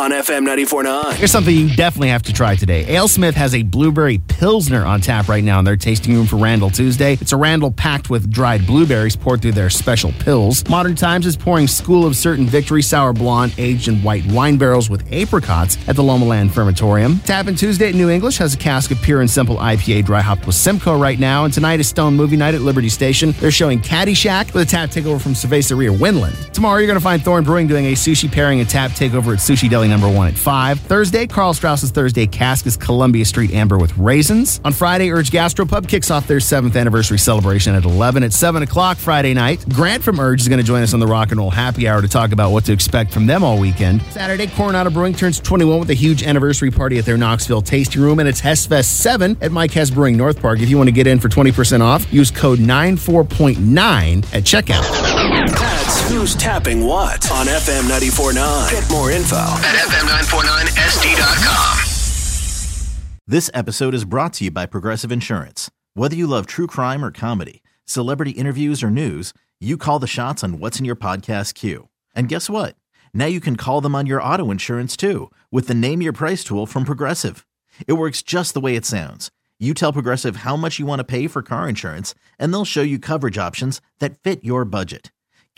On FM 94.9. Here's something you definitely have to try today. AleSmith has a blueberry pilsner on tap right now in their tasting room for Randall Tuesday. It's a Randall packed with dried blueberries poured through their special pills. Modern Times is pouring School of Certain Victory Sour Blonde aged in white wine barrels with apricots at the Lomaland Fermentorium. Tapping Tuesday at New English has a cask of pure and simple IPA dry hopped with Simcoe right now. And tonight is Stone Movie Night at Liberty Station. They're showing Caddyshack with a tap takeover from Cerveceria Wendlandt. Tomorrow you're going to find Thorn Brewing doing a sushi pairing and tap takeover at Sushi Deli number one at 5. Thursday, Karl Strauss's Thursday cask is Columbia Street Amber with raisins. On Friday, Urge Gastropub kicks off their 7th anniversary celebration at 11 at 7 o'clock Friday night. Grant from Urge is going to join us on the Rock and Roll Happy Hour to talk about what to expect from them all weekend. Saturday, Coronado Brewing turns 21 with a huge anniversary party at their Knoxville tasting room, and it's Hessfest 7 at Mike Hess Brewing North Park. If you want to get in for 20% off, use code 94.9 at checkout. That's Who's Tapping What on FM 94.9. Get more info at FM949SD.com. This episode is brought to you by Progressive Insurance. Whether you love true crime or comedy, celebrity interviews or news, you call the shots on what's in your podcast queue. And guess what? Now you can call them on your auto insurance too with the Name Your Price tool from Progressive. It works just the way it sounds. You tell Progressive how much you want to pay for car insurance, and they'll show you coverage options that fit your budget.